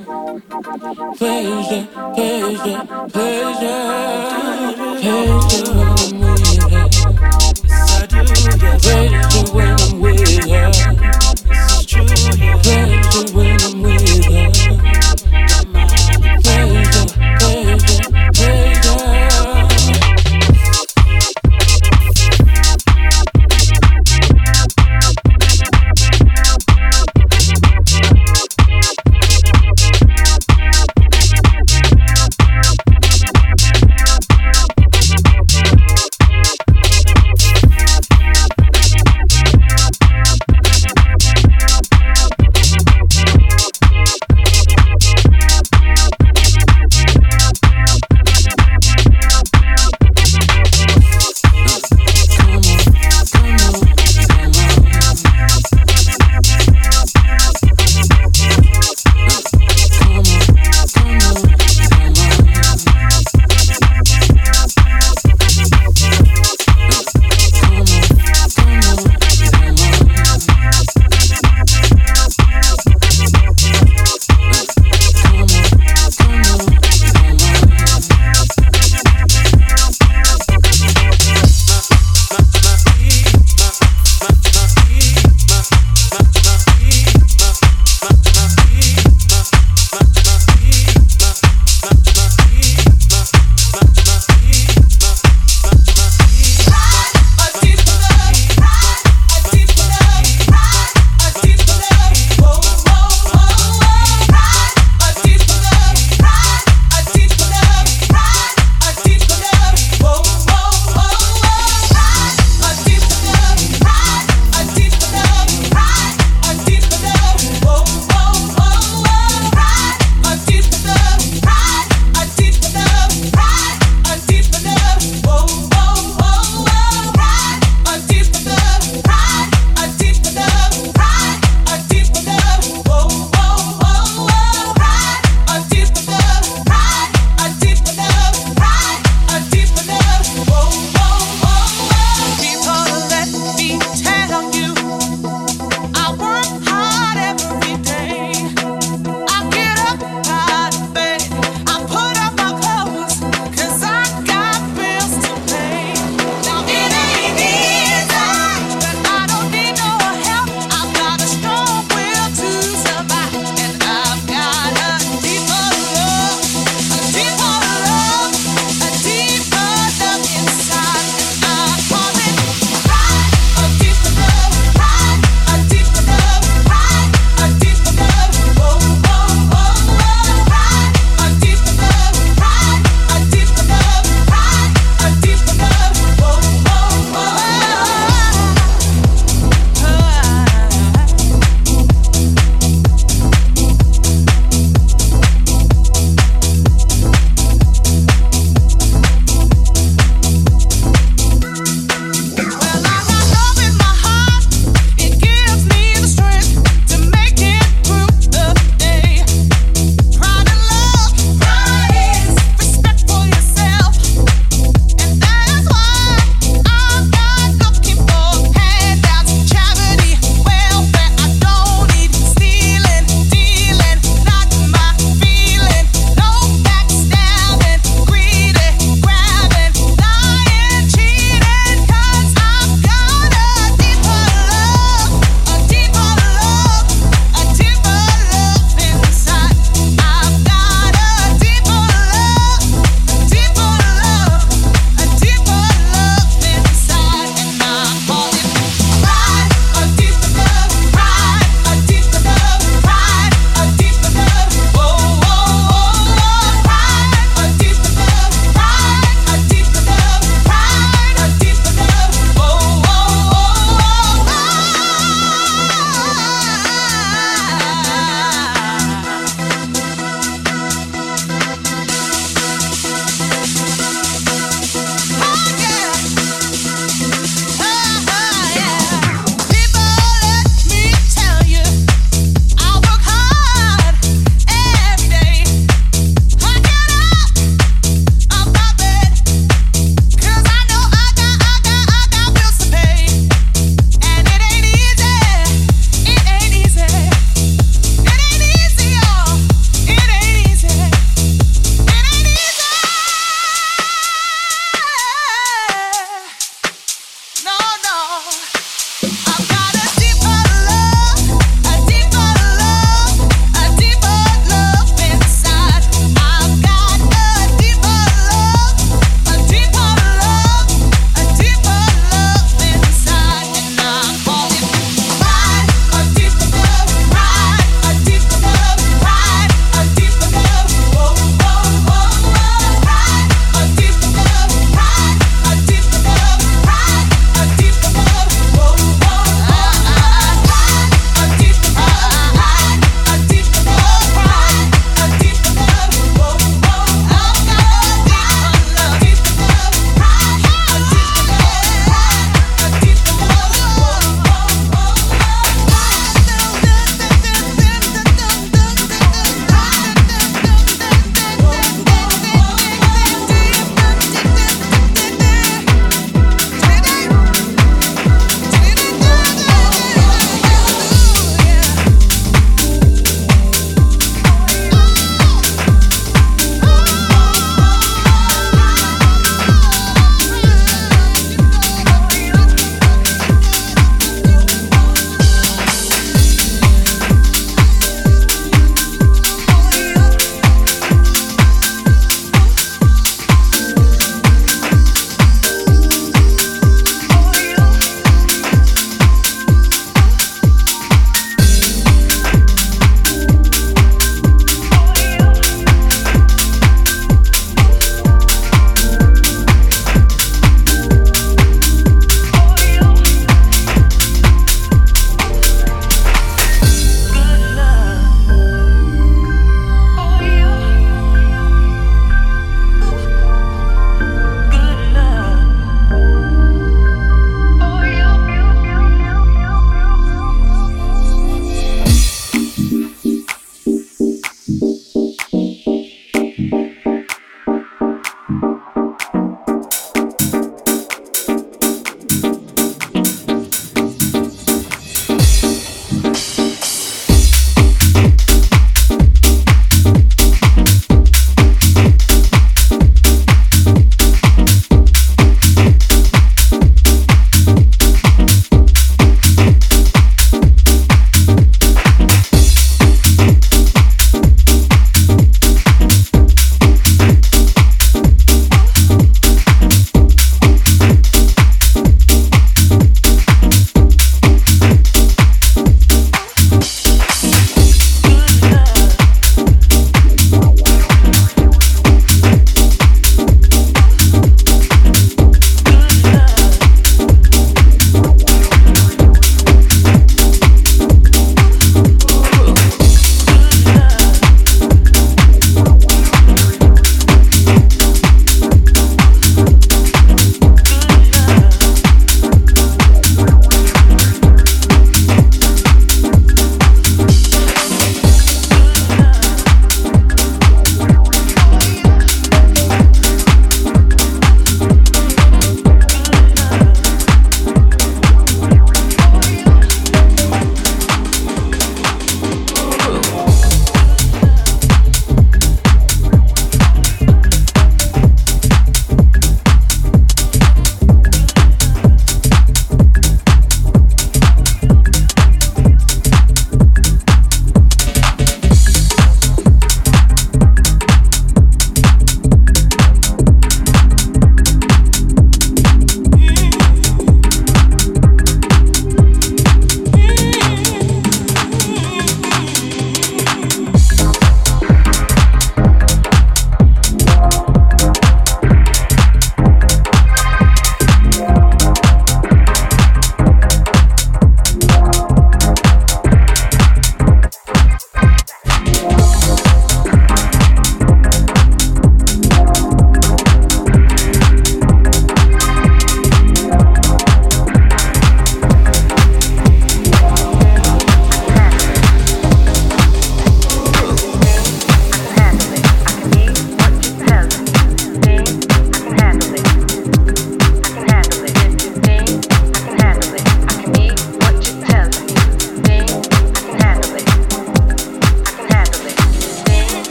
Pleasure, pleasure, pleasure. Pleasure when I'm with her. Pleasure when I'm with her. Pleasure when I'm with her.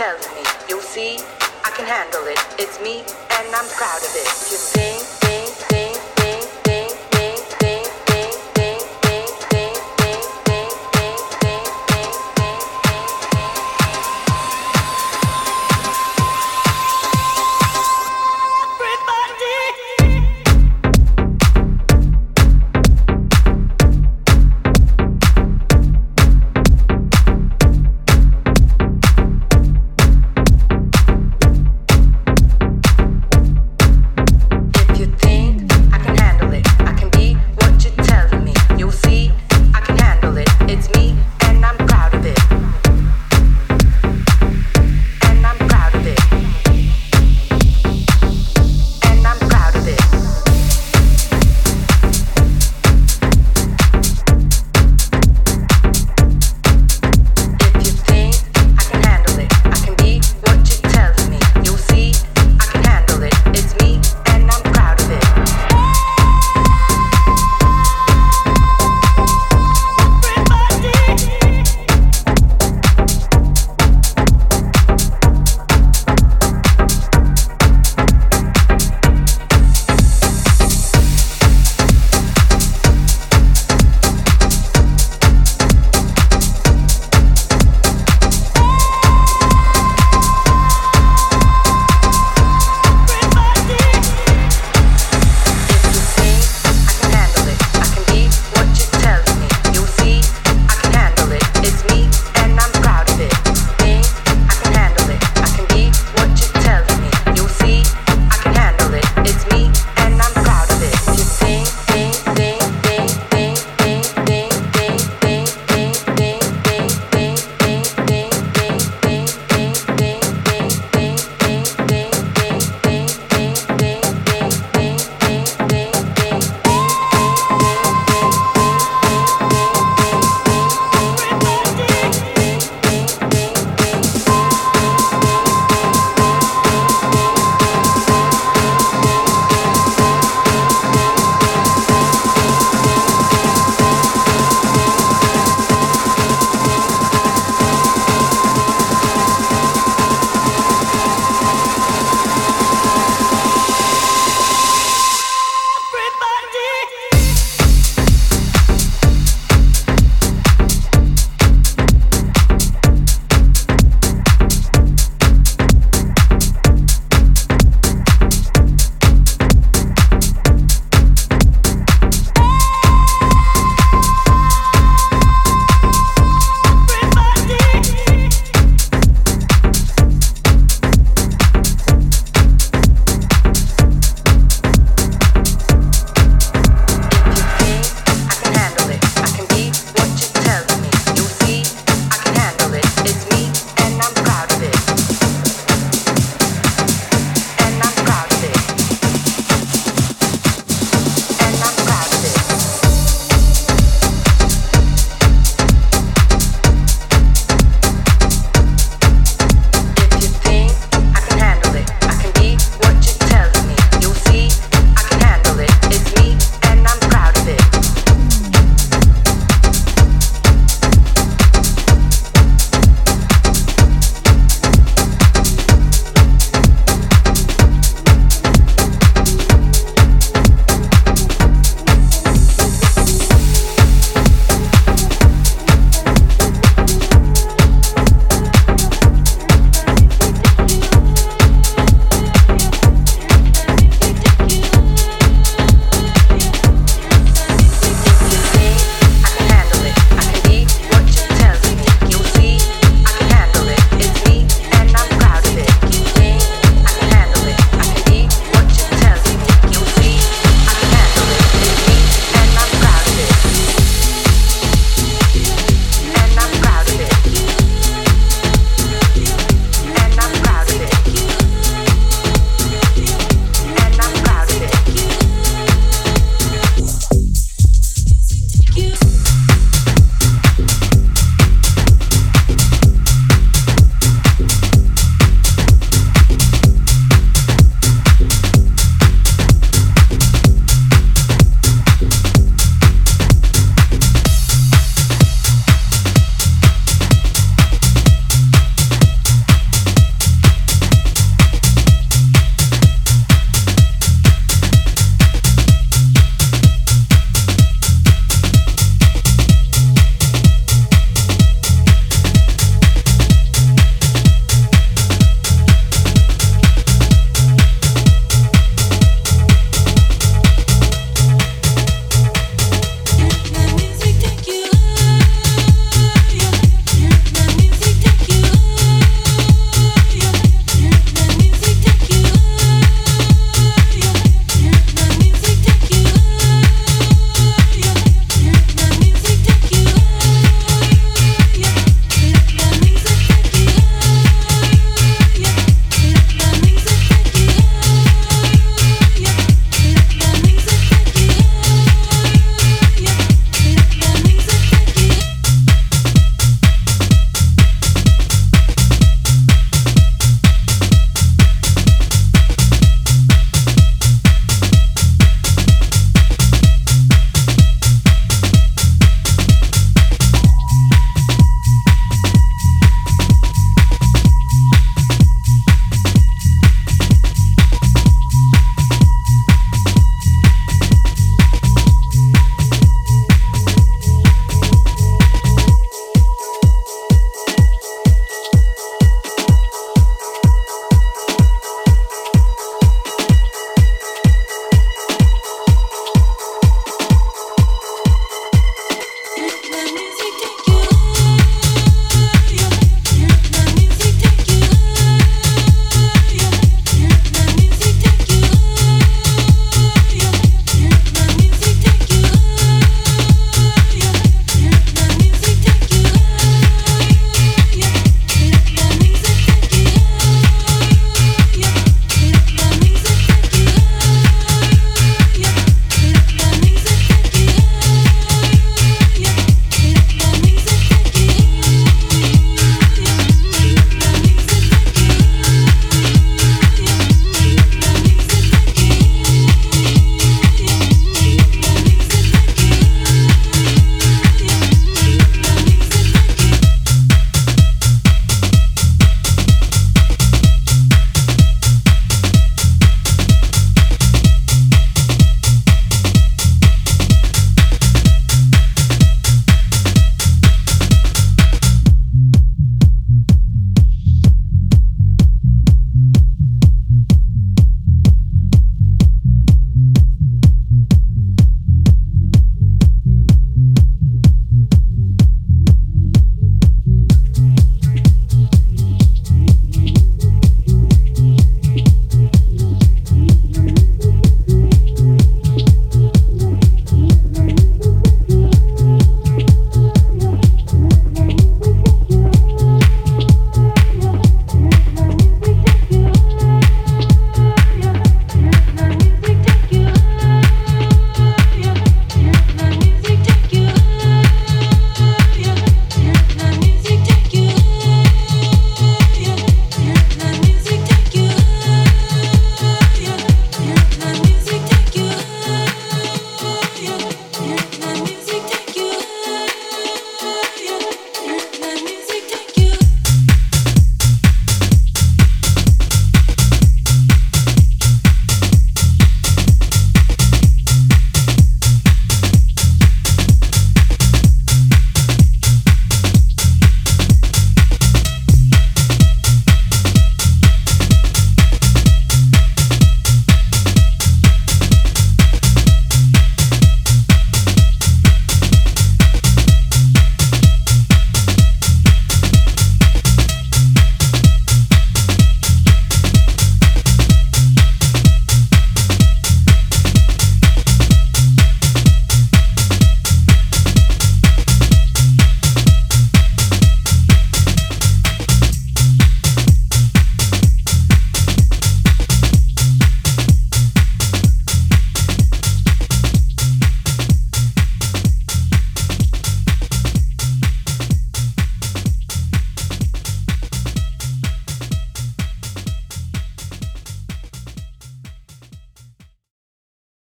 Telling me. You'll see, I can handle it. It's me, and I'm proud of it. You think.